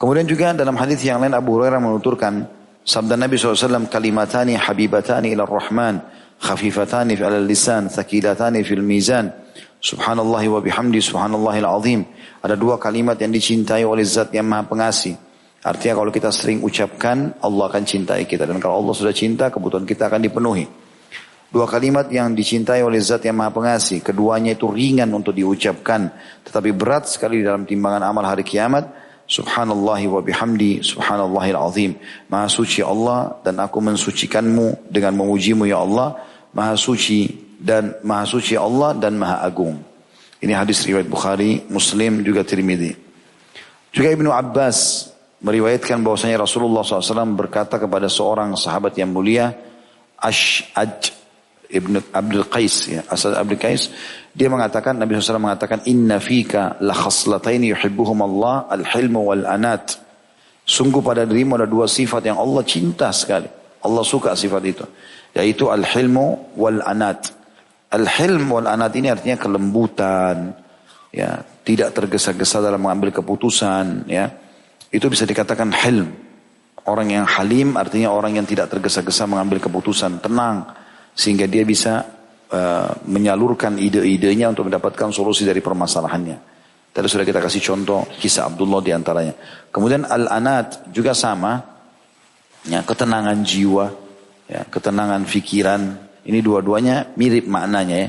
Kemudian juga dalam hadis yang lain Abu Hurairah menuturkan sabda Nabi SAW kalimatani habibatani ila rahman khafifatani fi lisan thaqilatani fil mizan subhanallah wa bihamdi subhanallahil azim ada dua kalimat yang dicintai oleh zat yang maha pengasih artinya kalau kita sering ucapkan Allah akan cintai kita dan kalau Allah sudah cinta kebutuhan kita akan dipenuhi Dua kalimat yang dicintai oleh zat yang maha pengasih. Keduanya itu ringan untuk diucapkan. Tetapi berat sekali dalam timbangan amal hari kiamat. Subhanallah wa bihamdi subhanallahil azim. Maha suci Allah dan aku mensucikanmu dengan memujimu ya Allah. Maha suci dan maha suci Allah dan maha agung. Ini hadis riwayat Bukhari, Muslim juga Tirmidzi. Juga Ibnu Abbas meriwayatkan bahwasanya Rasulullah SAW berkata kepada seorang sahabat yang mulia, Ash'aj Ibn Abdul Qais ya, Asad Abdul Qais dia mengatakan Nabi SAW mengatakan inna fika la khaslataini yuhibbuhum Allah al-hilmu wal anat. Sungguh pada dirimu ada dua sifat yang Allah cinta sekali. Allah suka sifat itu. Yaitu al-hilmu wal anat. Al-hilm wal anat ini artinya kelembutan, ya, tidak tergesa-gesa dalam mengambil keputusan, ya. Itu bisa dikatakan hilm. Orang yang halim artinya orang yang tidak tergesa-gesa mengambil keputusan, tenang, sehingga dia bisa uh, menyalurkan ide-idenya untuk mendapatkan solusi dari permasalahannya. Tadi sudah kita kasih contoh kisah Abdullah di antaranya. Kemudian al-anat juga sama, ya, ketenangan jiwa, ya, ketenangan pikiran. Ini dua-duanya mirip maknanya ya.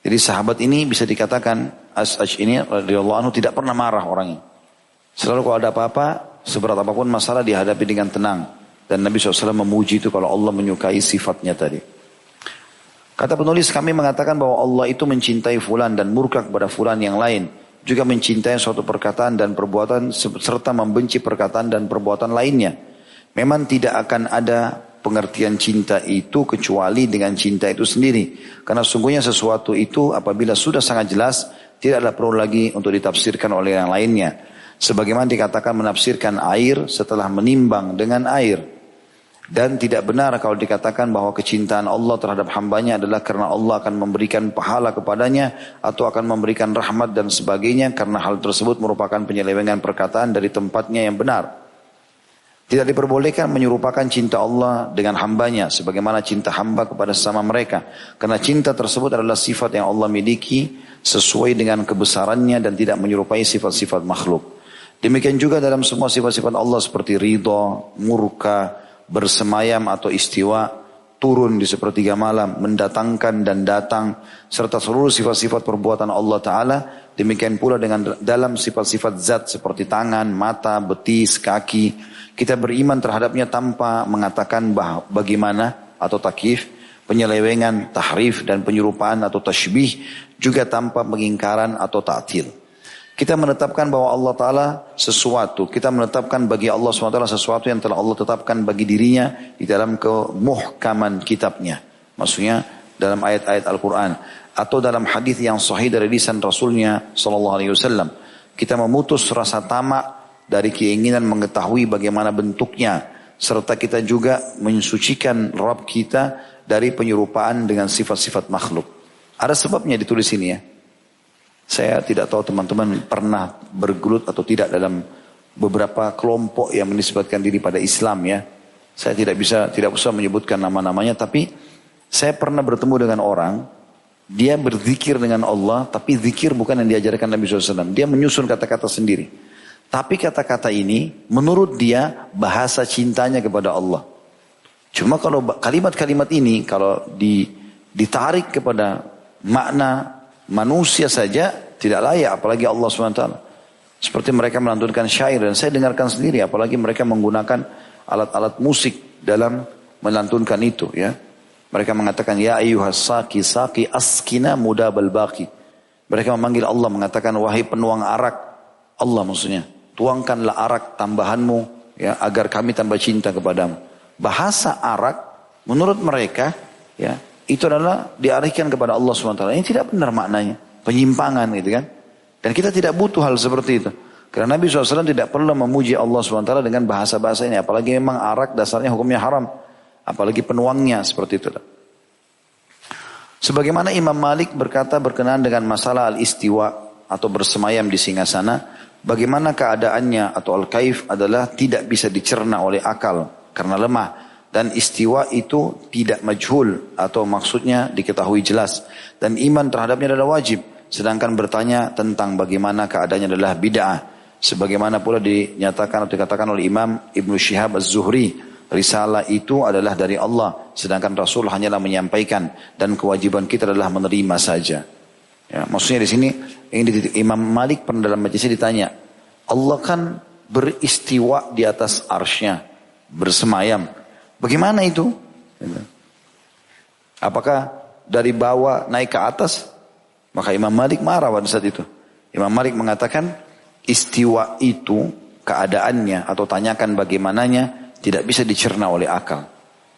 Jadi sahabat ini bisa dikatakan As-Aj ini radhiyallahu anhu tidak pernah marah orangnya. Selalu kalau ada apa-apa, seberat apa pun masalah dihadapi dengan tenang. Dan Nabi SAW memuji itu kalau Allah menyukai sifatnya tadi. Kata penulis kami mengatakan bahwa Allah itu mencintai fulan dan murka kepada fulan yang lain. Juga mencintai suatu perkataan dan perbuatan serta membenci perkataan dan perbuatan lainnya. Memang tidak akan ada pengertian cinta itu kecuali dengan cinta itu sendiri. Karena sungguhnya sesuatu itu apabila sudah sangat jelas tidaklah perlu lagi untuk ditafsirkan oleh yang lainnya. Sebagaimana dikatakan menafsirkan air setelah menimbang dengan air. Dan tidak benar kalau dikatakan bahwa kecintaan Allah terhadap hambanya adalah karena Allah akan memberikan pahala kepadanya atau akan memberikan rahmat dan sebagainya karena hal tersebut merupakan penyelewengan perkataan dari tempatnya yang benar. Tidak diperbolehkan menyerupakan cinta Allah dengan hambanya sebagaimana cinta hamba kepada sesama mereka. Karena cinta tersebut adalah sifat yang Allah miliki sesuai dengan kebesarannya dan tidak menyerupai sifat-sifat makhluk. Demikian juga dalam semua sifat-sifat Allah seperti ridho, murka, bersemayam atau istiwa, turun di sepertiga malam, mendatangkan dan datang, serta seluruh sifat-sifat perbuatan Allah Ta'ala, demikian pula dengan dalam sifat-sifat zat seperti tangan, mata, betis, kaki, kita beriman terhadapnya tanpa mengatakan bah bagaimana atau takif, penyelewengan, tahrif dan penyerupaan atau tashbih, juga tanpa pengingkaran atau ta'til. Kita menetapkan bahwa Allah Ta'ala sesuatu. Kita menetapkan bagi Allah SWT sesuatu yang telah Allah tetapkan bagi dirinya di dalam kemuhkaman kitabnya. Maksudnya dalam ayat-ayat Al-Quran. Atau dalam hadis yang sahih dari lisan Rasulnya Sallallahu Alaihi Wasallam. Kita memutus rasa tamak dari keinginan mengetahui bagaimana bentuknya. Serta kita juga mensucikan Rabb kita dari penyerupaan dengan sifat-sifat makhluk. Ada sebabnya ditulis ini ya. Saya tidak tahu teman-teman pernah bergelut atau tidak dalam beberapa kelompok yang menisbatkan diri pada Islam ya. Saya tidak bisa tidak usah menyebutkan nama-namanya tapi saya pernah bertemu dengan orang dia berzikir dengan Allah tapi zikir bukan yang diajarkan Nabi SAW. Dia menyusun kata-kata sendiri. Tapi kata-kata ini menurut dia bahasa cintanya kepada Allah. Cuma kalau kalimat-kalimat ini kalau di, ditarik kepada makna manusia saja tidak layak apalagi Allah SWT. Seperti mereka melantunkan syair dan saya dengarkan sendiri apalagi mereka menggunakan alat-alat musik dalam melantunkan itu ya. Mereka mengatakan ya ayyuhas saki saki askina muda balbaki. Mereka memanggil Allah mengatakan wahai penuang arak Allah maksudnya tuangkanlah arak tambahanmu ya agar kami tambah cinta kepadamu. Bahasa arak menurut mereka ya itu adalah diarahkan kepada Allah SWT. Ini tidak benar maknanya. Penyimpangan gitu kan. Dan kita tidak butuh hal seperti itu. Karena Nabi SAW tidak perlu memuji Allah SWT dengan bahasa-bahasa ini. Apalagi memang arak dasarnya hukumnya haram. Apalagi penuangnya seperti itu. Sebagaimana Imam Malik berkata berkenaan dengan masalah al-istiwa atau bersemayam di singasana. bagaimana keadaannya atau al-kaif adalah tidak bisa dicerna oleh akal karena lemah dan istiwa itu tidak majhul atau maksudnya diketahui jelas. Dan iman terhadapnya adalah wajib. Sedangkan bertanya tentang bagaimana keadaannya adalah bid'ah. Sebagaimana pula dinyatakan atau dikatakan oleh Imam Ibnu Syihab Az-Zuhri risalah itu adalah dari Allah. Sedangkan Rasul hanyalah menyampaikan dan kewajiban kita adalah menerima saja. Ya, maksudnya di sini ini Imam Malik pernah dalam majelis ditanya Allah kan beristiwa di atas arsnya bersemayam bagaimana itu apakah dari bawah naik ke atas maka Imam Malik marah pada saat itu. Imam Malik mengatakan istiwa itu keadaannya atau tanyakan bagaimananya tidak bisa dicerna oleh akal.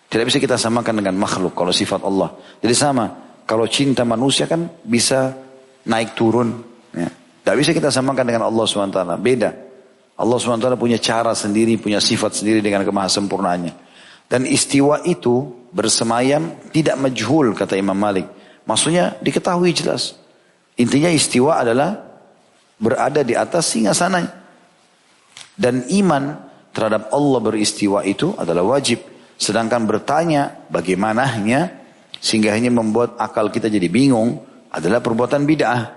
Tidak bisa kita samakan dengan makhluk kalau sifat Allah. Jadi sama, kalau cinta manusia kan bisa naik turun. Ya. Tidak bisa kita samakan dengan Allah SWT. Beda. Allah SWT punya cara sendiri, punya sifat sendiri dengan kemahasempurnaannya. Dan istiwa itu bersemayam tidak majhul kata Imam Malik. Maksudnya diketahui jelas. Intinya istiwa adalah berada di atas singa sana. Dan iman terhadap Allah beristiwa itu adalah wajib. Sedangkan bertanya bagaimananya sehingga hanya membuat akal kita jadi bingung adalah perbuatan bid'ah.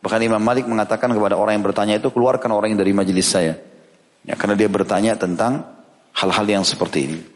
Bahkan Imam Malik mengatakan kepada orang yang bertanya itu keluarkan orang yang dari majelis saya. Ya, karena dia bertanya tentang hal-hal yang seperti ini.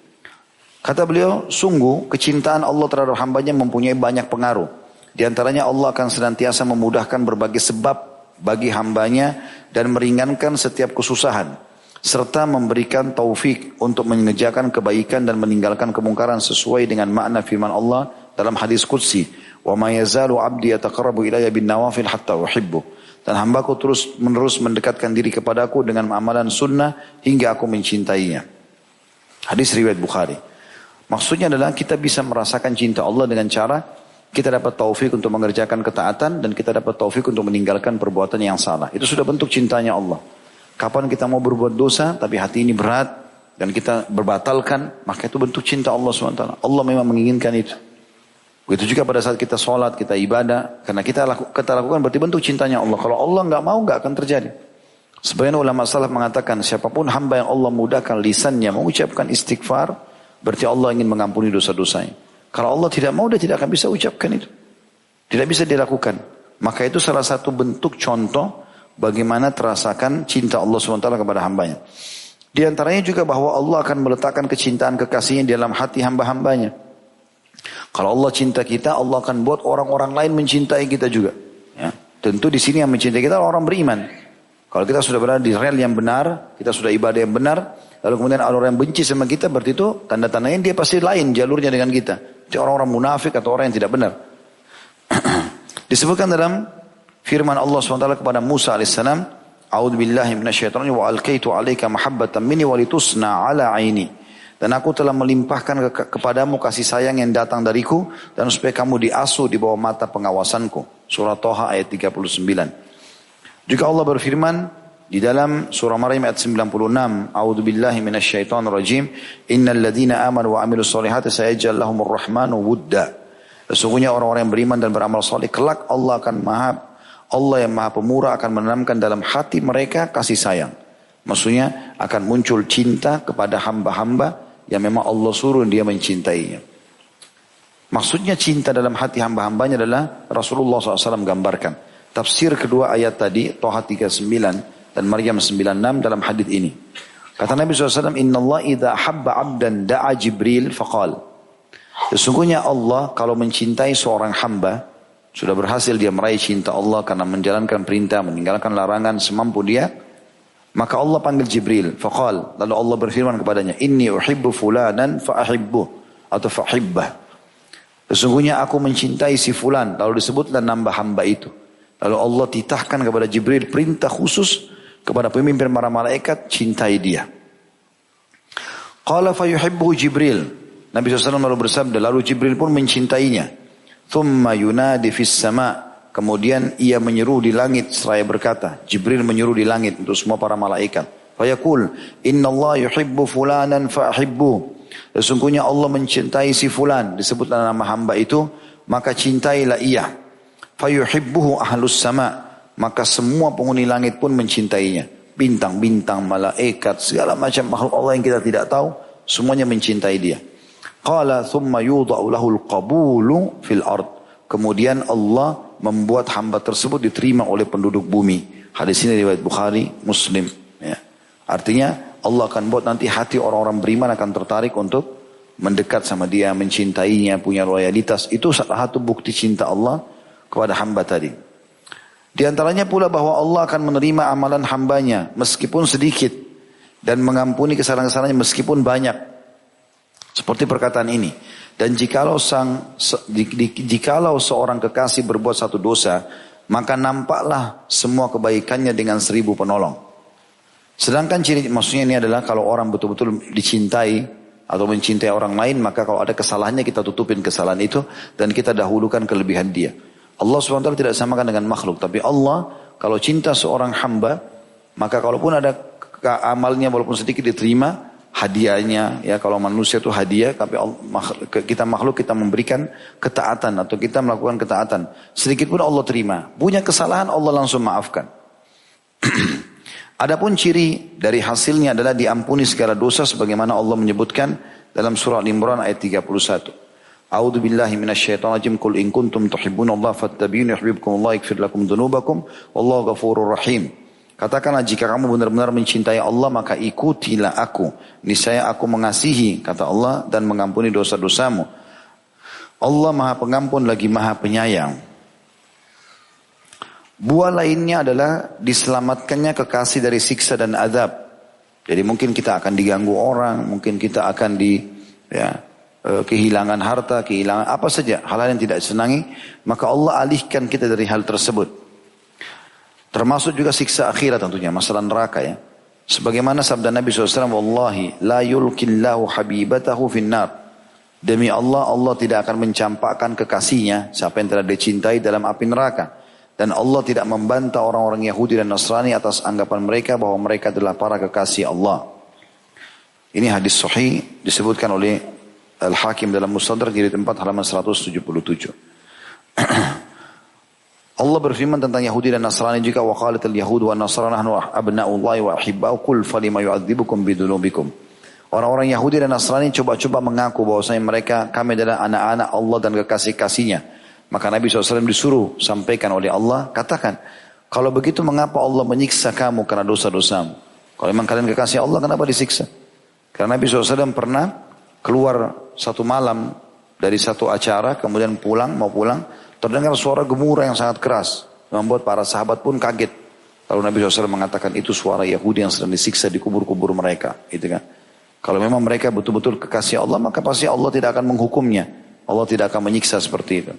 Kata beliau, sungguh kecintaan Allah terhadap hambanya mempunyai banyak pengaruh. Di antaranya Allah akan senantiasa memudahkan berbagai sebab bagi hambanya dan meringankan setiap kesusahan. Serta memberikan taufik untuk mengerjakan kebaikan dan meninggalkan kemungkaran sesuai dengan makna firman Allah dalam hadis Qudsi. Wa ma yazalu abdi yataqarrabu ilayya bin nawafil hatta uhibbu. Dan hambaku terus menerus mendekatkan diri kepadaku dengan amalan sunnah hingga aku mencintainya. Hadis riwayat Bukhari. Maksudnya adalah kita bisa merasakan cinta Allah dengan cara kita dapat taufik untuk mengerjakan ketaatan dan kita dapat taufik untuk meninggalkan perbuatan yang salah. Itu sudah bentuk cintanya Allah. Kapan kita mau berbuat dosa tapi hati ini berat dan kita berbatalkan, maka itu bentuk cinta Allah SWT. Allah memang menginginkan itu. Begitu juga pada saat kita sholat, kita ibadah, karena kita, laku, kita lakukan berarti bentuk cintanya Allah. Kalau Allah nggak mau, nggak akan terjadi. Sebagian ulama salaf mengatakan, siapa pun hamba yang Allah mudahkan lisannya mengucapkan istighfar, berarti Allah ingin mengampuni dosa-dosanya. Kalau Allah tidak mau, dia tidak akan bisa ucapkan itu. Tidak bisa dilakukan. Maka itu salah satu bentuk contoh bagaimana terasakan cinta Allah SWT kepada hambanya. Di antaranya juga bahwa Allah akan meletakkan kecintaan kekasihnya di dalam hati hamba-hambanya. Kalau Allah cinta kita, Allah akan buat orang-orang lain mencintai kita juga. Ya. Tentu di sini yang mencintai kita orang beriman. Kalau kita sudah berada di rel yang benar, kita sudah ibadah yang benar, lalu kemudian orang yang benci sama kita, berarti itu tanda-tandanya dia pasti lain jalurnya dengan kita orang-orang munafik atau orang yang tidak benar. Disebutkan dalam firman Allah SWT kepada Musa alaihissalam, "A'udzu billahi wa alqaitu 'alaika mahabbatan minni wa litusna 'ala 'aini." Dan aku telah melimpahkan ke kepadamu kasih sayang yang datang dariku dan supaya kamu diasuh di bawah mata pengawasanku. Surah Toha ayat 39. Juga Allah berfirman, di dalam surah Maryam ayat 96, A'udzu billahi minasyaitonir rajim, innal ladzina amanu wa amilus solihati sayaj'al lahumur rahmanu wudda. Sesungguhnya orang-orang yang beriman dan beramal soleh kelak Allah akan maha Allah yang maha pemurah akan menanamkan dalam hati mereka kasih sayang. Maksudnya akan muncul cinta kepada hamba-hamba yang memang Allah suruh dia mencintainya. Maksudnya cinta dalam hati hamba-hambanya adalah Rasulullah SAW gambarkan. Tafsir kedua ayat tadi, Toha 39, dan Maryam 96 dalam hadis ini. Kata Nabi SAW, Inna Allah idha habba abdan da'a Jibril faqal. Sesungguhnya Allah kalau mencintai seorang hamba, sudah berhasil dia meraih cinta Allah karena menjalankan perintah, meninggalkan larangan semampu dia, maka Allah panggil Jibril, faqal. Lalu Allah berfirman kepadanya, Inni uhibbu fulanan fa'ahibbu atau fahibbah. Sesungguhnya aku mencintai si fulan, lalu disebutlah nambah hamba itu. Lalu Allah titahkan kepada Jibril perintah khusus kepada pemimpin para malaikat, cintai dia. Qala fayuhibbu Jibril. Nabi SAW lalu bersabda, lalu Jibril pun mencintainya. Thumma yunadi fis sama. Kemudian ia menyeru di langit seraya berkata, Jibril menyeru di langit untuk semua para malaikat. Fayaqul, Inna Allah yuhibbu fulanan fa'ahibbu. Sesungguhnya Allah mencintai si fulan. Disebutlah nama hamba itu. Maka cintailah ia. Fayuhibbuhu ahlus sama' maka semua penghuni langit pun mencintainya. Bintang-bintang, malaikat, segala macam makhluk Allah yang kita tidak tahu, semuanya mencintai dia. Qala thumma yudha'u lahul qabulu fil ard. Kemudian Allah membuat hamba tersebut diterima oleh penduduk bumi. Hadis ini riwayat Bukhari, Muslim. Ya. Artinya Allah akan buat nanti hati orang-orang beriman akan tertarik untuk mendekat sama dia, mencintainya, punya loyalitas. Itu salah satu bukti cinta Allah kepada hamba tadi. Di antaranya pula bahwa Allah akan menerima amalan hambanya meskipun sedikit dan mengampuni kesalahan-kesalahannya meskipun banyak. Seperti perkataan ini. Dan jikalau sang jikalau seorang kekasih berbuat satu dosa, maka nampaklah semua kebaikannya dengan seribu penolong. Sedangkan ciri maksudnya ini adalah kalau orang betul-betul dicintai atau mencintai orang lain, maka kalau ada kesalahannya kita tutupin kesalahan itu dan kita dahulukan kelebihan dia. Allah SWT tidak samakan dengan makhluk. Tapi Allah kalau cinta seorang hamba, maka kalaupun ada amalnya walaupun sedikit diterima, hadiahnya ya kalau manusia itu hadiah tapi kita makhluk kita memberikan ketaatan atau kita melakukan ketaatan sedikit pun Allah terima punya kesalahan Allah langsung maafkan Adapun ciri dari hasilnya adalah diampuni segala dosa sebagaimana Allah menyebutkan dalam surah Al-Imran ayat 31 A'udzu billahi minasyaitonir rajim. Qul in kuntum tuhibbunallaha fattabi'uni yuhibbukumullah yaghfir lakum dzunubakum wallahu ghafurur rahim. Katakanlah jika kamu benar-benar mencintai Allah maka ikutilah aku. Niscaya aku mengasihi kata Allah dan mengampuni dosa-dosamu. Allah Maha Pengampun lagi Maha Penyayang. Buah lainnya adalah diselamatkannya kekasih dari siksa dan azab. Jadi mungkin kita akan diganggu orang, mungkin kita akan di ya, kehilangan harta, kehilangan apa saja, hal-hal yang tidak disenangi, maka Allah alihkan kita dari hal tersebut. Termasuk juga siksa akhirat tentunya, masalah neraka ya. Sebagaimana sabda Nabi SAW, Wallahi la yulkillahu habibatahu finnar. Demi Allah, Allah tidak akan mencampakkan kekasihnya, siapa yang telah dicintai dalam api neraka. Dan Allah tidak membantah orang-orang Yahudi dan Nasrani atas anggapan mereka bahwa mereka adalah para kekasih Allah. Ini hadis sahih disebutkan oleh Al-Hakim dalam Mustadrak jilid 4 halaman 177. Allah berfirman tentang Yahudi dan Nasrani juga wa qalatil yahud wa nasrani nahnu abna'ullahi wa ahibba'u kul falima yu'adzibukum bidunubikum. Orang-orang Yahudi dan Nasrani coba-coba mengaku bahwasanya mereka kami adalah anak-anak Allah dan kekasih-kasihnya. Maka Nabi SAW disuruh sampaikan oleh Allah, katakan, kalau begitu mengapa Allah menyiksa kamu karena dosa-dosamu? Kalau memang kalian kekasih Allah, kenapa disiksa? Karena Nabi SAW pernah keluar satu malam dari satu acara, kemudian pulang, mau pulang, terdengar suara gemuruh yang sangat keras. Membuat para sahabat pun kaget. Lalu Nabi SAW mengatakan itu suara Yahudi yang sedang disiksa di kubur-kubur mereka. Gitu kan. Kalau memang mereka betul-betul kekasih Allah, maka pasti Allah tidak akan menghukumnya. Allah tidak akan menyiksa seperti itu.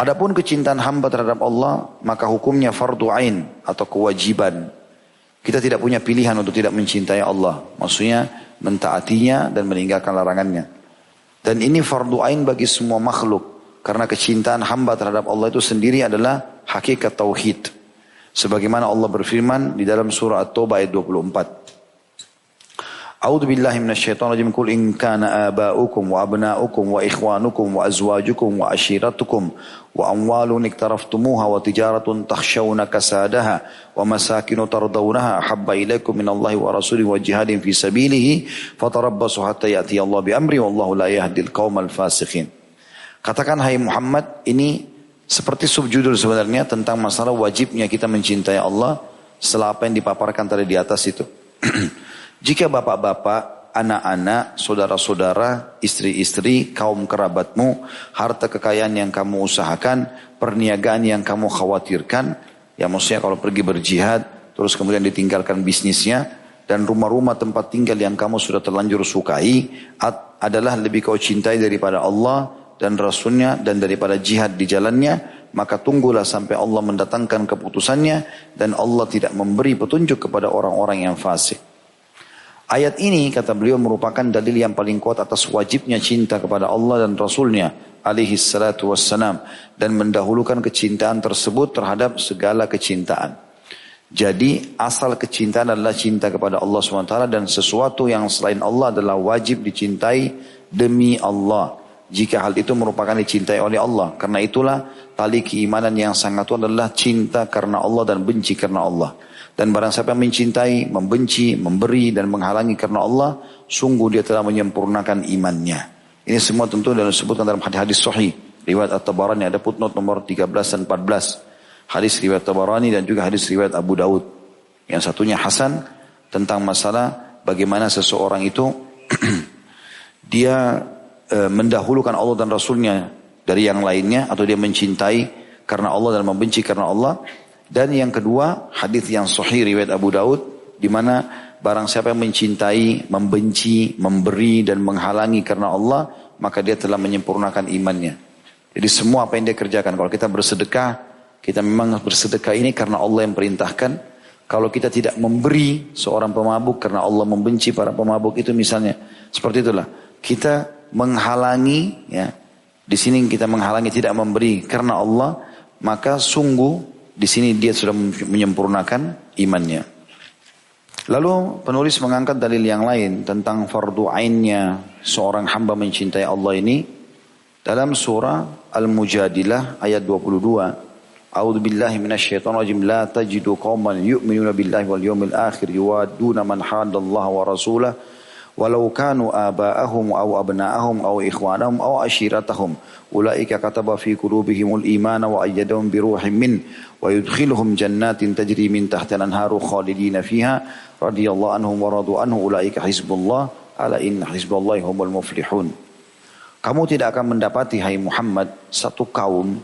Adapun kecintaan hamba terhadap Allah, maka hukumnya fardu ain atau kewajiban. Kita tidak punya pilihan untuk tidak mencintai Allah. Maksudnya mentaatinya dan meninggalkan larangannya. Dan ini fardu ain bagi semua makhluk. Karena kecintaan hamba terhadap Allah itu sendiri adalah hakikat tauhid. Sebagaimana Allah berfirman di dalam surah At-Taubah ayat 24. A'udzu billahi minasyaitonir rajim. Qul in kana aba'ukum wa abna'ukum wa ikhwanukum wa azwajukum wa ashiratukum wa amwalun iktaraftumuha wa tijaratun takhshawna kasadaha wa masakinu tardawnaha habba ilaikum minallahi wa rasulihi wa jihadin fi sabilihi fatarabbasu hatta ya'ti Allah bi amri wallahu la yahdil qaumal fasikhin. Katakan hai Muhammad ini seperti subjudul sebenarnya tentang masalah wajibnya kita mencintai Allah setelah apa yang dipaparkan tadi di atas itu. Jika bapak-bapak, anak-anak, saudara-saudara, istri-istri, kaum kerabatmu, harta kekayaan yang kamu usahakan, perniagaan yang kamu khawatirkan, ya maksudnya kalau pergi berjihad, terus kemudian ditinggalkan bisnisnya, dan rumah-rumah tempat tinggal yang kamu sudah terlanjur sukai, adalah lebih kau cintai daripada Allah dan Rasulnya dan daripada jihad di jalannya, maka tunggulah sampai Allah mendatangkan keputusannya dan Allah tidak memberi petunjuk kepada orang-orang yang fasik. Ayat ini kata beliau merupakan dalil yang paling kuat atas wajibnya cinta kepada Allah dan Rasulnya alaihi salatu wassalam dan mendahulukan kecintaan tersebut terhadap segala kecintaan. Jadi asal kecintaan adalah cinta kepada Allah SWT dan sesuatu yang selain Allah adalah wajib dicintai demi Allah. Jika hal itu merupakan dicintai oleh Allah. Karena itulah tali keimanan yang sangat itu adalah cinta karena Allah dan benci karena Allah. Dan barang siapa yang mencintai, membenci, memberi dan menghalangi karena Allah, sungguh dia telah menyempurnakan imannya. Ini semua tentu dalam disebutkan dalam hadis-hadis sahih. Riwayat At-Tabarani ada footnote nomor 13 dan 14. Hadis riwayat Tabarani dan juga hadis riwayat Abu Daud. Yang satunya Hasan tentang masalah bagaimana seseorang itu dia e, mendahulukan Allah dan Rasulnya dari yang lainnya atau dia mencintai karena Allah dan membenci karena Allah. Dan yang kedua hadis yang sahih riwayat Abu Daud di mana barang siapa yang mencintai, membenci, memberi dan menghalangi karena Allah maka dia telah menyempurnakan imannya. Jadi semua apa yang dia kerjakan kalau kita bersedekah kita memang bersedekah ini karena Allah yang perintahkan kalau kita tidak memberi seorang pemabuk karena Allah membenci para pemabuk itu misalnya seperti itulah kita menghalangi ya di sini kita menghalangi tidak memberi karena Allah maka sungguh di sini dia sudah menyempurnakan imannya. Lalu penulis mengangkat dalil yang lain tentang fardu ainnya seorang hamba mencintai Allah ini dalam surah Al-Mujadilah ayat 22. A'udzu billahi minasyaitonir rajim la tajidu qauman yu'minuna billahi wal yawmil akhir yuwadduna man haddallaha wa rasulahu walau kanu aba'ahum aw abna'ahum aw ikhwanahum aw ashiratahum ulaika kataba fi qulubihimul imana wa ayyadahum bi ruhim min wa yudkhiluhum jannatin tajri min tahtiha anharu khalidina fiha radhiyallahu anhum wa radu anhu ulaika hizbullah ala inna hizballahi humul muflihun. Kamu tidak akan mendapati hai Muhammad satu kaum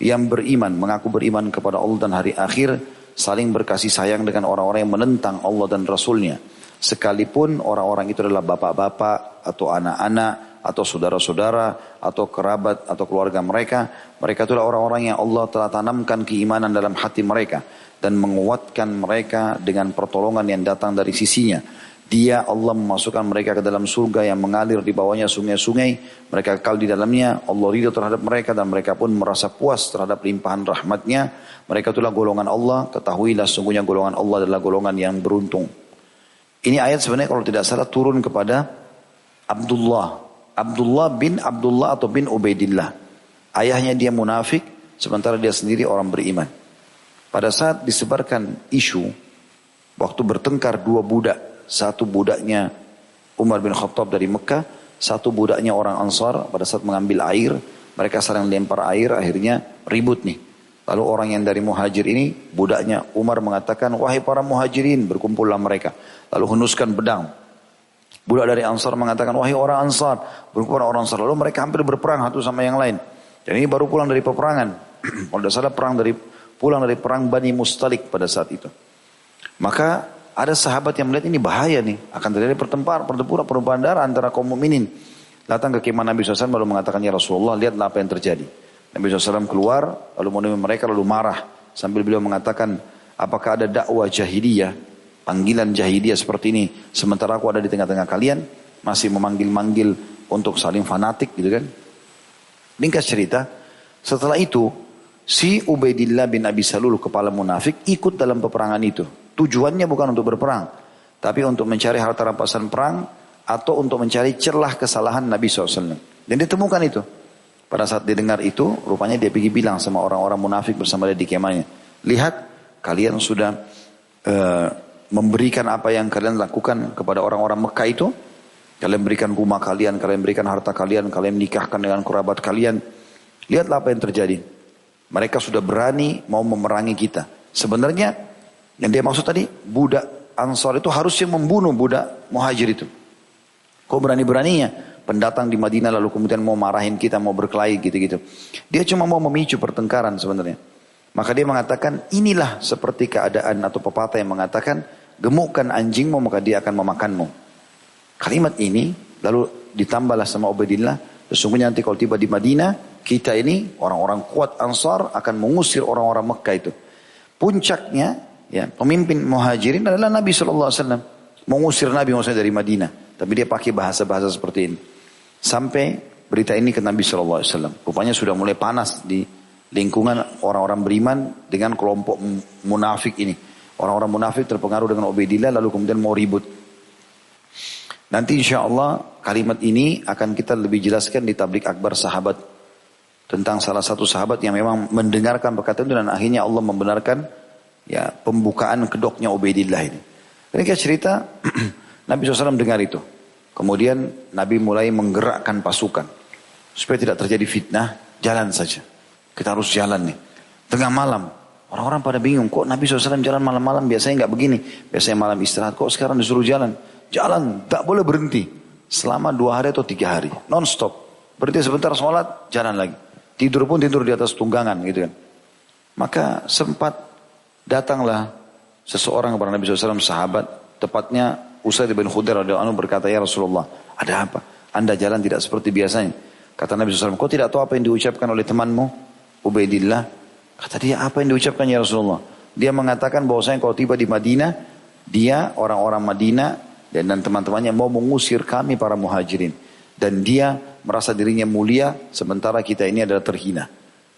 yang beriman mengaku beriman kepada Allah dan hari akhir saling berkasih sayang dengan orang-orang yang menentang Allah dan Rasulnya. nya Sekalipun orang-orang itu adalah bapak-bapak atau anak-anak atau saudara-saudara atau kerabat atau keluarga mereka, mereka itulah orang-orang yang Allah telah tanamkan keimanan dalam hati mereka dan menguatkan mereka dengan pertolongan yang datang dari sisinya. Dia Allah memasukkan mereka ke dalam surga yang mengalir di bawahnya sungai-sungai. Mereka kekal di dalamnya. Allah ridho terhadap mereka dan mereka pun merasa puas terhadap limpahan rahmatnya. Mereka itulah golongan Allah. Ketahuilah sungguhnya golongan Allah adalah golongan yang beruntung. Ini ayat sebenarnya kalau tidak salah turun kepada Abdullah. Abdullah bin Abdullah atau bin Ubaidillah. Ayahnya dia munafik, sementara dia sendiri orang beriman. Pada saat disebarkan isu, waktu bertengkar dua budak satu budaknya Umar bin Khattab dari Mekah, satu budaknya orang Ansar pada saat mengambil air, mereka saling lempar air, akhirnya ribut nih. Lalu orang yang dari muhajir ini, budaknya Umar mengatakan, wahai para muhajirin, berkumpullah mereka. Lalu henuskan pedang. Budak dari Ansar mengatakan, wahai orang Ansar, berkumpullah orang Ansar. Lalu mereka hampir berperang satu sama yang lain. Dan ini baru pulang dari peperangan. Kalau tidak salah perang dari pulang dari perang Bani Mustalik pada saat itu. Maka ada sahabat yang melihat ini bahaya nih. Akan terjadi pertempuran, pertempuran, pertempuran darah antara kaum mukminin. Datang ke kemah Nabi SAW lalu mengatakan, Ya Rasulullah, lihatlah apa yang terjadi. Nabi SAW keluar, lalu menemui mereka, lalu marah. Sambil beliau mengatakan, apakah ada dakwah jahiliyah, panggilan jahiliyah seperti ini. Sementara aku ada di tengah-tengah kalian, masih memanggil-manggil untuk saling fanatik gitu kan. Ringkas cerita, setelah itu, si Ubaidillah bin Abi Salul, kepala munafik, ikut dalam peperangan itu. Tujuannya bukan untuk berperang, tapi untuk mencari harta rampasan perang atau untuk mencari celah kesalahan Nabi SAW. Dan ditemukan itu. Pada saat didengar itu, rupanya dia pergi bilang sama orang-orang munafik bersama dia di kemahnya. Lihat, kalian sudah uh, memberikan apa yang kalian lakukan kepada orang-orang Mekah itu. Kalian berikan rumah kalian, kalian berikan harta kalian, kalian menikahkan dengan kerabat kalian. Lihatlah apa yang terjadi. Mereka sudah berani mau memerangi kita. Sebenarnya yang dia maksud tadi, budak Ansar itu harusnya membunuh budak muhajir itu. Kok berani-beraninya? Pendatang di Madinah lalu kemudian mau marahin kita, mau berkelahi gitu-gitu. Dia cuma mau memicu pertengkaran sebenarnya. Maka dia mengatakan, inilah seperti keadaan atau pepatah yang mengatakan, gemukkan anjingmu maka dia akan memakanmu. Kalimat ini lalu ditambahlah sama Ubaidillah, sesungguhnya nanti kalau tiba di Madinah, kita ini orang-orang kuat Ansar akan mengusir orang-orang Mekah itu. Puncaknya Ya, pemimpin muhajirin adalah Nabi SAW. Mengusir Nabi maksudnya dari Madinah. Tapi dia pakai bahasa-bahasa seperti ini. Sampai berita ini ke Nabi SAW. Rupanya sudah mulai panas di lingkungan orang-orang beriman dengan kelompok munafik ini. Orang-orang munafik terpengaruh dengan Ubaidillah lalu kemudian mau ribut. Nanti insya Allah kalimat ini akan kita lebih jelaskan di tablik akbar sahabat. Tentang salah satu sahabat yang memang mendengarkan perkataan itu dan akhirnya Allah membenarkan ya pembukaan kedoknya Ubaidillah ini. Ini cerita Nabi SAW dengar itu. Kemudian Nabi mulai menggerakkan pasukan. Supaya tidak terjadi fitnah, jalan saja. Kita harus jalan nih. Tengah malam, orang-orang pada bingung. Kok Nabi SAW jalan malam-malam biasanya nggak begini. Biasanya malam istirahat, kok sekarang disuruh jalan. Jalan, tak boleh berhenti. Selama dua hari atau tiga hari. Non-stop. Berhenti sebentar sholat, jalan lagi. Tidur pun tidur di atas tunggangan gitu kan. Maka sempat datanglah seseorang kepada Nabi SAW sahabat. Tepatnya Usaid bin Khudair radhiyallahu berkata, "Ya Rasulullah, ada apa? Anda jalan tidak seperti biasanya." Kata Nabi SAW, "Kau tidak tahu apa yang diucapkan oleh temanmu Ubaidillah?" Kata dia, "Apa yang diucapkan ya Rasulullah?" Dia mengatakan bahwasanya kalau tiba di Madinah, dia orang-orang Madinah dan, dan teman-temannya mau mengusir kami para muhajirin. Dan dia merasa dirinya mulia sementara kita ini adalah terhina.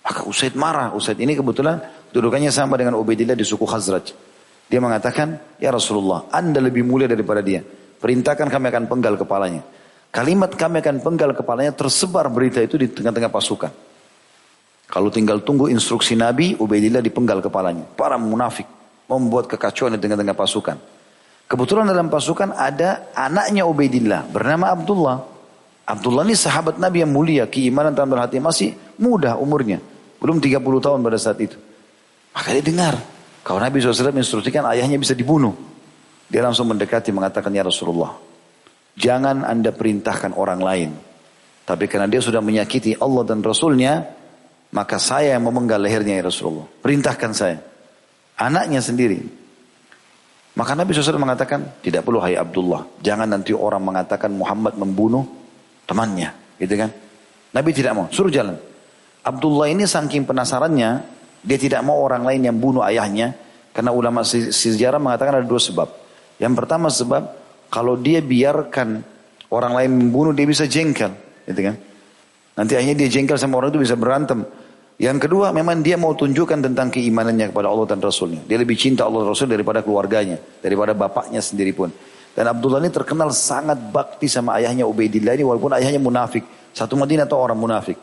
Maka Usaid marah. Usaid ini kebetulan dudukannya sama dengan Ubaidillah di suku Khazraj. Dia mengatakan, Ya Rasulullah, Anda lebih mulia daripada dia. Perintahkan kami akan penggal kepalanya. Kalimat kami akan penggal kepalanya tersebar berita itu di tengah-tengah pasukan. Kalau tinggal tunggu instruksi Nabi, Ubaidillah dipenggal kepalanya. Para munafik membuat kekacauan di tengah-tengah pasukan. Kebetulan dalam pasukan ada anaknya Ubaidillah bernama Abdullah. Abdullah ini sahabat Nabi yang mulia, keimanan dalam hati masih muda umurnya. Belum 30 tahun pada saat itu. Maka dia dengar. Kalau Nabi SAW instruksikan ayahnya bisa dibunuh. Dia langsung mendekati mengatakan, Ya Rasulullah, jangan anda perintahkan orang lain. Tapi karena dia sudah menyakiti Allah dan Rasulnya, maka saya yang memenggal lehernya ya Rasulullah. Perintahkan saya. Anaknya sendiri. Maka Nabi SAW mengatakan, tidak perlu hai Abdullah. Jangan nanti orang mengatakan Muhammad membunuh temannya. Gitu kan. Nabi tidak mau, suruh jalan. Abdullah ini saking penasarannya, dia tidak mau orang lain yang bunuh ayahnya. Karena ulama sejarah mengatakan ada dua sebab. Yang pertama sebab, kalau dia biarkan orang lain membunuh, dia bisa jengkel. Gitu kan. Nanti akhirnya dia jengkel sama orang itu bisa berantem. Yang kedua memang dia mau tunjukkan tentang keimanannya kepada Allah dan Rasulnya. Dia lebih cinta Allah dan Rasul daripada keluarganya. Daripada bapaknya sendiri pun. Dan Abdullah ini terkenal sangat bakti sama ayahnya Ubaidillah ini walaupun ayahnya munafik. Satu Madinah atau orang munafik.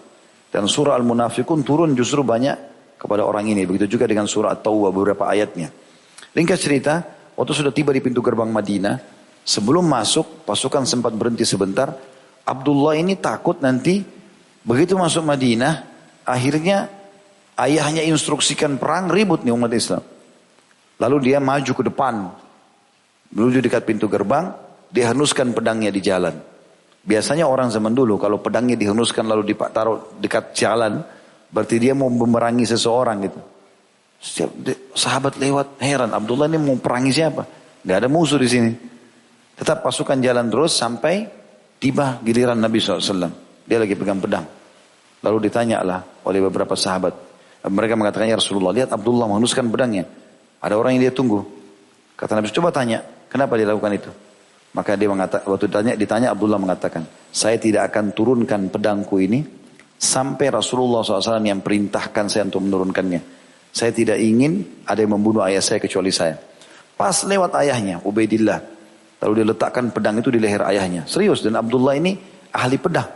Dan surah Al-Munafikun turun justru banyak kepada orang ini. Begitu juga dengan surah At-Tawbah beberapa ayatnya. Ringkas cerita, waktu sudah tiba di pintu gerbang Madinah, sebelum masuk pasukan sempat berhenti sebentar. Abdullah ini takut nanti begitu masuk Madinah Akhirnya ayahnya instruksikan perang ribut nih umat Islam. Lalu dia maju ke depan. Menuju dekat pintu gerbang. Dia henuskan pedangnya di jalan. Biasanya orang zaman dulu kalau pedangnya dihenuskan lalu ditaruh dekat jalan. Berarti dia mau memerangi seseorang gitu. Setiap sahabat lewat heran. Abdullah ini mau perangi siapa? Gak ada musuh di sini. Tetap pasukan jalan terus sampai tiba giliran Nabi SAW. Dia lagi pegang pedang. Lalu ditanyalah oleh beberapa sahabat. Mereka mengatakan, ya Rasulullah, lihat Abdullah menghunuskan pedangnya. Ada orang yang dia tunggu. Kata Nabi, coba tanya, kenapa dia lakukan itu? Maka dia mengatakan, waktu ditanya, ditanya Abdullah mengatakan, saya tidak akan turunkan pedangku ini sampai Rasulullah SAW yang perintahkan saya untuk menurunkannya. Saya tidak ingin ada yang membunuh ayah saya kecuali saya. Pas lewat ayahnya, Ubaidillah. Lalu dia letakkan pedang itu di leher ayahnya. Serius, dan Abdullah ini ahli pedang.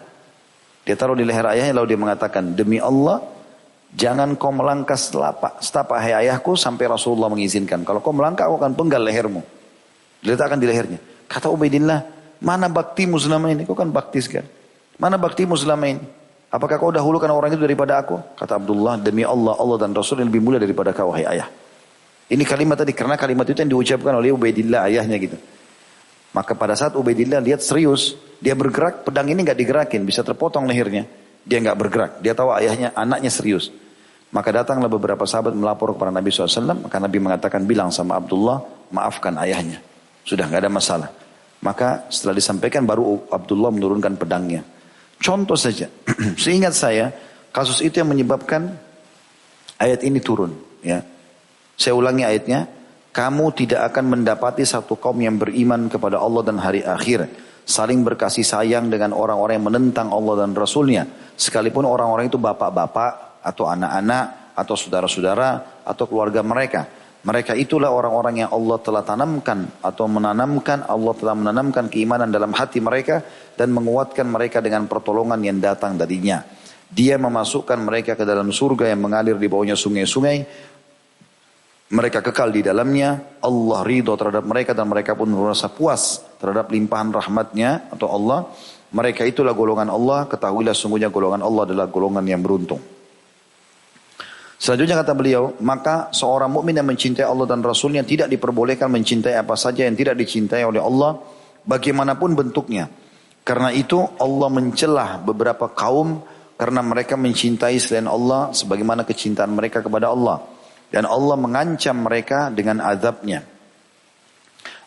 Dia taruh di leher ayahnya lalu dia mengatakan, demi Allah, jangan kau melangkah setapak, setapak hai ayahku sampai Rasulullah mengizinkan. Kalau kau melangkah, aku akan penggal lehermu. Diletakkan di lehernya. Kata Ubaidillah, mana baktimu selama ini? Kau kan bakti sekali. Mana baktimu selama ini? Apakah kau dahulukan orang itu daripada aku? Kata Abdullah, demi Allah, Allah dan Rasul yang lebih mulia daripada kau, hai ayah. Ini kalimat tadi, karena kalimat itu yang diucapkan oleh Ubaidillah ayahnya gitu. Maka pada saat Ubaidillah lihat serius, dia bergerak, pedang ini nggak digerakin, bisa terpotong lehernya. Dia nggak bergerak, dia tahu ayahnya, anaknya serius. Maka datanglah beberapa sahabat melapor kepada Nabi SAW, maka Nabi mengatakan bilang sama Abdullah, maafkan ayahnya. Sudah nggak ada masalah. Maka setelah disampaikan baru Abdullah menurunkan pedangnya. Contoh saja, seingat saya, kasus itu yang menyebabkan ayat ini turun. Ya, Saya ulangi ayatnya, kamu tidak akan mendapati satu kaum yang beriman kepada Allah dan hari akhir. Saling berkasih sayang dengan orang-orang yang menentang Allah dan Rasulnya. Sekalipun orang-orang itu bapak-bapak atau anak-anak atau saudara-saudara atau keluarga mereka. Mereka itulah orang-orang yang Allah telah tanamkan atau menanamkan, Allah telah menanamkan keimanan dalam hati mereka dan menguatkan mereka dengan pertolongan yang datang darinya. Dia memasukkan mereka ke dalam surga yang mengalir di bawahnya sungai-sungai. Mereka kekal di dalamnya. Allah ridho terhadap mereka dan mereka pun merasa puas terhadap limpahan rahmatnya atau Allah. Mereka itulah golongan Allah. Ketahuilah sungguhnya golongan Allah adalah golongan yang beruntung. Selanjutnya kata beliau, maka seorang mukmin yang mencintai Allah dan Rasulnya tidak diperbolehkan mencintai apa saja yang tidak dicintai oleh Allah, bagaimanapun bentuknya. Karena itu Allah mencelah beberapa kaum karena mereka mencintai selain Allah sebagaimana kecintaan mereka kepada Allah. Dan Allah mengancam mereka dengan azabnya.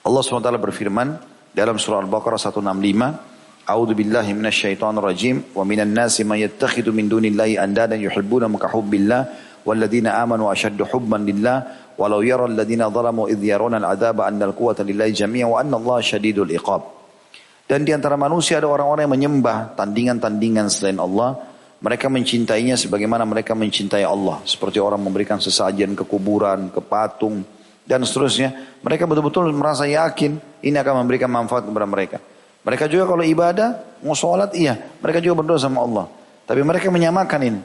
Allah SWT berfirman dalam surah Al-Baqarah 165, A'udzu billahi minasyaitonir rajim wa minan nasi man yattakhidhu min dunillahi andadan yuhibbuna ka hubbillah والذين آمنوا أشد حبا لله ولو يرى الذين ظلموا إذ يرون العذاب أن القوة لله جميعا وأن الله شديد العقاب Dan di antara manusia ada orang-orang yang menyembah tandingan-tandingan selain Allah. Mereka mencintainya sebagaimana mereka mencintai Allah. Seperti orang memberikan sesajian ke kuburan, ke patung, dan seterusnya. Mereka betul-betul merasa yakin ini akan memberikan manfaat kepada mereka. Mereka juga kalau ibadah, mau sholat iya. Mereka juga berdoa sama Allah. Tapi mereka menyamakan ini.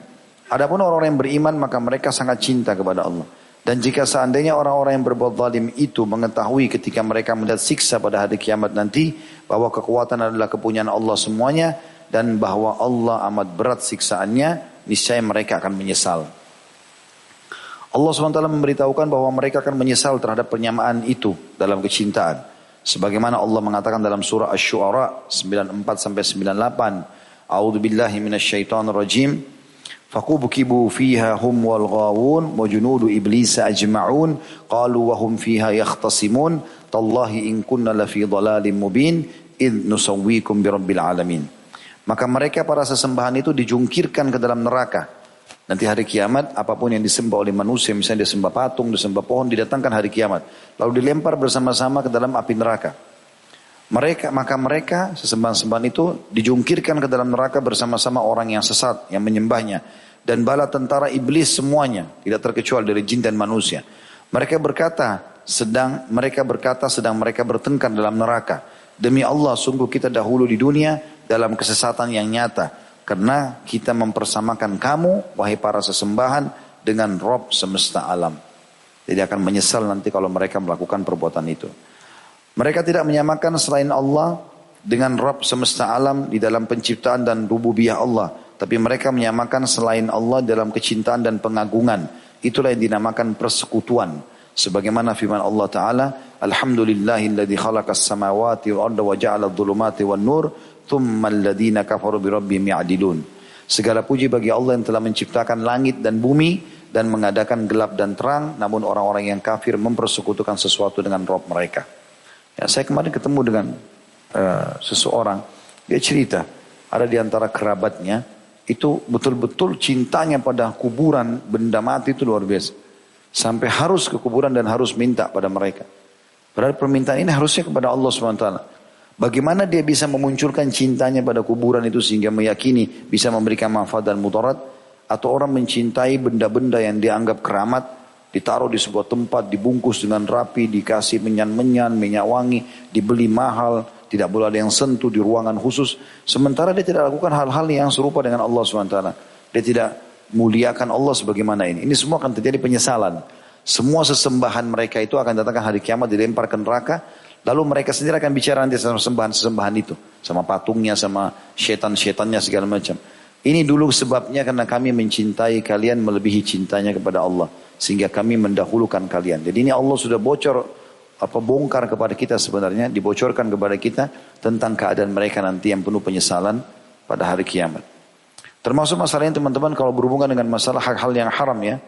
Adapun orang-orang yang beriman maka mereka sangat cinta kepada Allah. Dan jika seandainya orang-orang yang berbuat zalim itu mengetahui ketika mereka melihat siksa pada hari kiamat nanti bahwa kekuatan adalah kepunyaan Allah semuanya dan bahwa Allah amat berat siksaannya, niscaya mereka akan menyesal. Allah SWT memberitahukan bahwa mereka akan menyesal terhadap penyamaan itu dalam kecintaan. Sebagaimana Allah mengatakan dalam surah Asy-Syu'ara 94 sampai 98, A'udzu billahi rajim. فكبكبوا فيها هم والغاوون وجنود إبليس أجمعون قالوا وهم فيها يختصمون تالله إن كنا لفي ضلال مبين إذ نسويكم برب العالمين Maka mereka para sesembahan itu dijungkirkan ke dalam neraka. Nanti hari kiamat apapun yang disembah oleh manusia misalnya disembah patung, disembah pohon didatangkan hari kiamat. Lalu dilempar bersama-sama ke dalam api neraka. Mereka maka mereka sesembahan-sembahan itu dijungkirkan ke dalam neraka bersama-sama orang yang sesat yang menyembahnya dan bala tentara iblis semuanya tidak terkecuali dari jin dan manusia. Mereka berkata sedang mereka berkata sedang mereka bertengkar dalam neraka. Demi Allah sungguh kita dahulu di dunia dalam kesesatan yang nyata karena kita mempersamakan kamu wahai para sesembahan dengan Rob semesta alam. Jadi akan menyesal nanti kalau mereka melakukan perbuatan itu. Mereka tidak menyamakan selain Allah dengan Rabb semesta alam di dalam penciptaan dan rububiyah Allah. Tapi mereka menyamakan selain Allah dalam kecintaan dan pengagungan. Itulah yang dinamakan persekutuan. Sebagaimana firman Allah Ta'ala, Alhamdulillahilladzi khalaqas samawati wal arda wa ja'ala dhulumati wan nur, thumma alladhina kafaru bi rabbihim ya'dilun. Segala puji bagi Allah yang telah menciptakan langit dan bumi dan mengadakan gelap dan terang, namun orang-orang yang kafir mempersekutukan sesuatu dengan Rabb mereka. Ya, saya kemarin ketemu dengan uh, seseorang, dia cerita ada di antara kerabatnya itu betul-betul cintanya pada kuburan benda mati itu luar biasa. Sampai harus ke kuburan dan harus minta pada mereka. Padahal permintaan ini harusnya kepada Allah SWT. Bagaimana dia bisa memunculkan cintanya pada kuburan itu sehingga meyakini bisa memberikan manfaat dan mudarat? Atau orang mencintai benda-benda yang dianggap keramat Ditaruh di sebuah tempat, dibungkus dengan rapi, dikasih menyan-menyan, minyak wangi, dibeli mahal, tidak boleh ada yang sentuh di ruangan khusus. Sementara dia tidak lakukan hal-hal yang serupa dengan Allah SWT. Dia tidak muliakan Allah sebagaimana ini. Ini semua akan terjadi penyesalan. Semua sesembahan mereka itu akan datangkan hari kiamat dilempar ke neraka. Lalu mereka sendiri akan bicara nanti sama sembahan-sembahan itu. Sama patungnya, sama setan-setannya segala macam. Ini dulu sebabnya karena kami mencintai kalian melebihi cintanya kepada Allah sehingga kami mendahulukan kalian. Jadi ini Allah sudah bocor apa bongkar kepada kita sebenarnya dibocorkan kepada kita tentang keadaan mereka nanti yang penuh penyesalan pada hari kiamat. Termasuk masalahnya teman-teman kalau berhubungan dengan masalah hal-hal yang haram ya.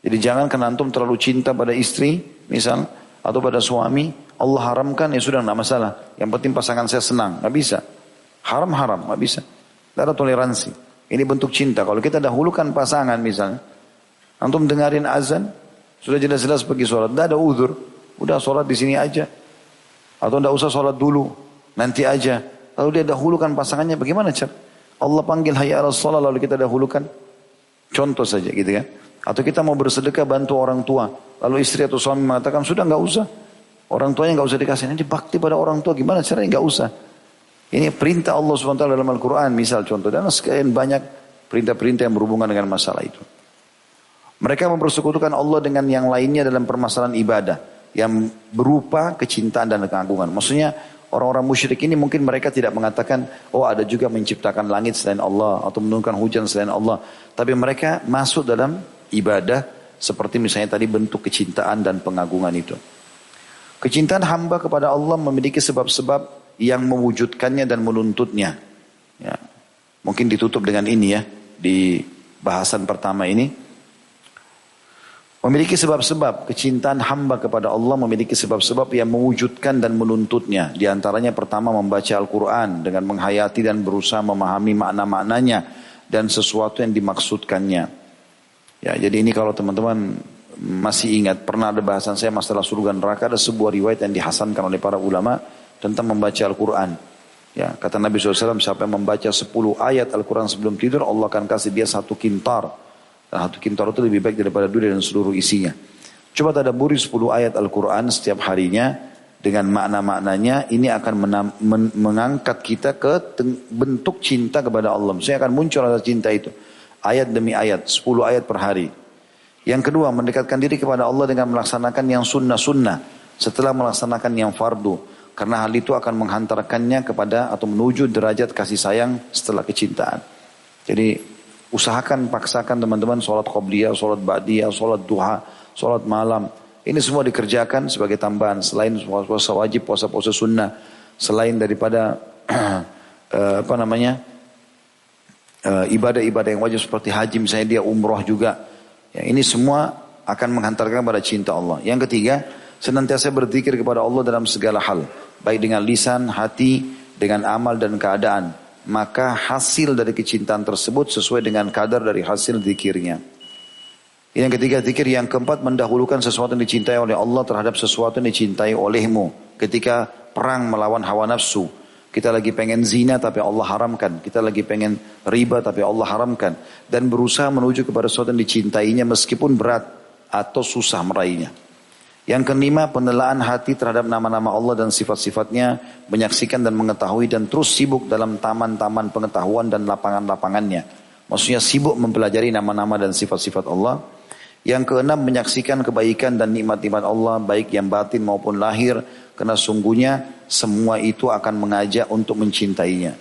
Jadi jangan karena antum terlalu cinta pada istri misal atau pada suami Allah haramkan ya sudah tidak masalah. Yang penting pasangan saya senang, nggak bisa. Haram-haram, nggak bisa. Tidak ada toleransi. Ini bentuk cinta. Kalau kita dahulukan pasangan misalnya, Antum dengarin azan, sudah jelas-jelas pergi sholat. Tidak ada uzur. Udah sholat di sini aja. Atau tidak usah sholat dulu. Nanti aja. Lalu dia dahulukan pasangannya bagaimana cak? Allah panggil hayya ala sholat lalu kita dahulukan. Contoh saja gitu kan. Atau kita mau bersedekah bantu orang tua. Lalu istri atau suami mengatakan, sudah nggak usah. Orang tuanya nggak usah dikasih. Nanti bakti pada orang tua gimana caranya nggak usah. Ini perintah Allah SWT dalam Al-Quran misal contoh. Dan sekian banyak perintah-perintah yang berhubungan dengan masalah itu. Mereka mempersekutukan Allah dengan yang lainnya dalam permasalahan ibadah. Yang berupa kecintaan dan keagungan. Maksudnya orang-orang musyrik ini mungkin mereka tidak mengatakan, oh ada juga menciptakan langit selain Allah. Atau menurunkan hujan selain Allah. Tapi mereka masuk dalam ibadah seperti misalnya tadi bentuk kecintaan dan pengagungan itu. Kecintaan hamba kepada Allah memiliki sebab-sebab yang mewujudkannya dan menuntutnya. Ya. Mungkin ditutup dengan ini ya di bahasan pertama ini. Memiliki sebab-sebab kecintaan hamba kepada Allah memiliki sebab-sebab yang mewujudkan dan menuntutnya. Di antaranya pertama membaca Al-Quran dengan menghayati dan berusaha memahami makna-maknanya dan sesuatu yang dimaksudkannya. Ya, jadi ini kalau teman-teman masih ingat pernah ada bahasan saya masalah surga neraka ada sebuah riwayat yang dihasankan oleh para ulama tentang membaca Al-Quran. Ya, kata Nabi SAW siapa yang membaca 10 ayat Al-Quran sebelum tidur Allah akan kasih dia satu kintar dan satu kintar itu lebih baik daripada dunia dan seluruh isinya. Coba tadaburi 10 ayat Al-Quran setiap harinya dengan makna-maknanya ini akan mengangkat kita ke bentuk cinta kepada Allah. Maksudnya akan muncul rasa cinta itu. Ayat demi ayat, 10 ayat per hari. Yang kedua, mendekatkan diri kepada Allah dengan melaksanakan yang sunnah-sunnah setelah melaksanakan yang fardu. Karena hal itu akan menghantarkannya kepada atau menuju derajat kasih sayang setelah kecintaan. Jadi Usahakan, paksakan teman-teman sholat qobliyah, sholat ba'diyah, sholat duha, sholat malam. Ini semua dikerjakan sebagai tambahan. Selain puasa wajib, puasa-puasa sunnah. Selain daripada uh, apa namanya uh, ibadah-ibadah yang wajib seperti haji misalnya dia umroh juga. Ya, ini semua akan menghantarkan pada cinta Allah. Yang ketiga, senantiasa berzikir kepada Allah dalam segala hal. Baik dengan lisan, hati, dengan amal dan keadaan maka hasil dari kecintaan tersebut sesuai dengan kadar dari hasil zikirnya. Yang ketiga zikir yang keempat mendahulukan sesuatu yang dicintai oleh Allah terhadap sesuatu yang dicintai olehmu. Ketika perang melawan hawa nafsu. Kita lagi pengen zina tapi Allah haramkan. Kita lagi pengen riba tapi Allah haramkan. Dan berusaha menuju kepada sesuatu yang dicintainya meskipun berat atau susah meraihnya. Yang kelima, penelaan hati terhadap nama-nama Allah dan sifat-sifatnya, menyaksikan dan mengetahui dan terus sibuk dalam taman-taman pengetahuan dan lapangan-lapangannya. Maksudnya sibuk mempelajari nama-nama dan sifat-sifat Allah. Yang keenam, menyaksikan kebaikan dan nikmat-nikmat Allah, baik yang batin maupun lahir, karena sungguhnya semua itu akan mengajak untuk mencintainya.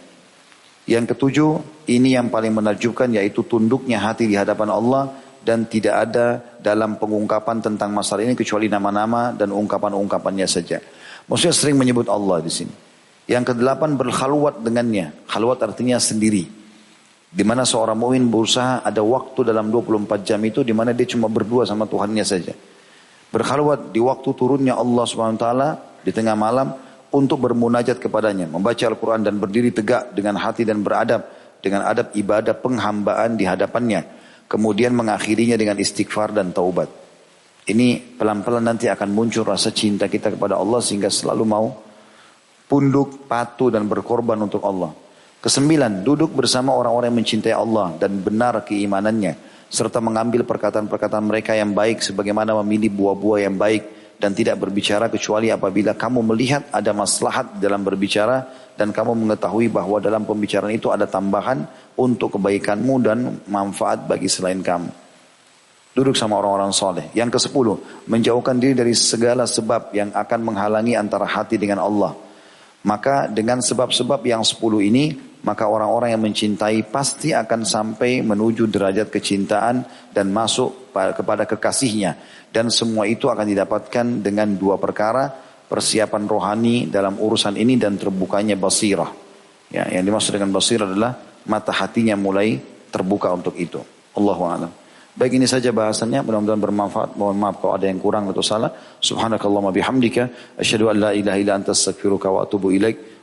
Yang ketujuh, ini yang paling menakjubkan yaitu tunduknya hati di hadapan Allah dan tidak ada dalam pengungkapan tentang masalah ini kecuali nama-nama dan ungkapan-ungkapannya saja. Maksudnya sering menyebut Allah di sini. Yang kedelapan berkhalwat dengannya. Khalwat artinya sendiri. Di mana seorang mu'min berusaha ada waktu dalam 24 jam itu di mana dia cuma berdua sama Tuhannya saja. Berkhalwat di waktu turunnya Allah SWT di tengah malam untuk bermunajat kepadanya, membaca Al-Quran dan berdiri tegak dengan hati dan beradab dengan adab ibadah penghambaan di hadapannya kemudian mengakhirinya dengan istighfar dan taubat. Ini pelan-pelan nanti akan muncul rasa cinta kita kepada Allah sehingga selalu mau punduk, patuh dan berkorban untuk Allah. Kesembilan, duduk bersama orang-orang yang mencintai Allah dan benar keimanannya serta mengambil perkataan-perkataan mereka yang baik sebagaimana memilih buah-buah yang baik dan tidak berbicara kecuali apabila kamu melihat ada maslahat dalam berbicara dan kamu mengetahui bahwa dalam pembicaraan itu ada tambahan untuk kebaikanmu dan manfaat bagi selain kamu. Duduk sama orang-orang soleh. Yang ke sepuluh, menjauhkan diri dari segala sebab yang akan menghalangi antara hati dengan Allah. Maka dengan sebab-sebab yang sepuluh ini, maka orang-orang yang mencintai pasti akan sampai menuju derajat kecintaan dan masuk kepada kekasihnya. Dan semua itu akan didapatkan dengan dua perkara, persiapan rohani dalam urusan ini dan terbukanya basirah. Ya, yang dimaksud dengan basirah adalah mata hatinya mulai terbuka untuk itu. Allahu a'lam. Baik ini saja bahasannya, mudah-mudahan bermanfaat. Mohon maaf kalau ada yang kurang atau salah. Subhanakallahumma bihamdika, asyhadu an la ilaha illa anta astaghfiruka wa atubu ilaik.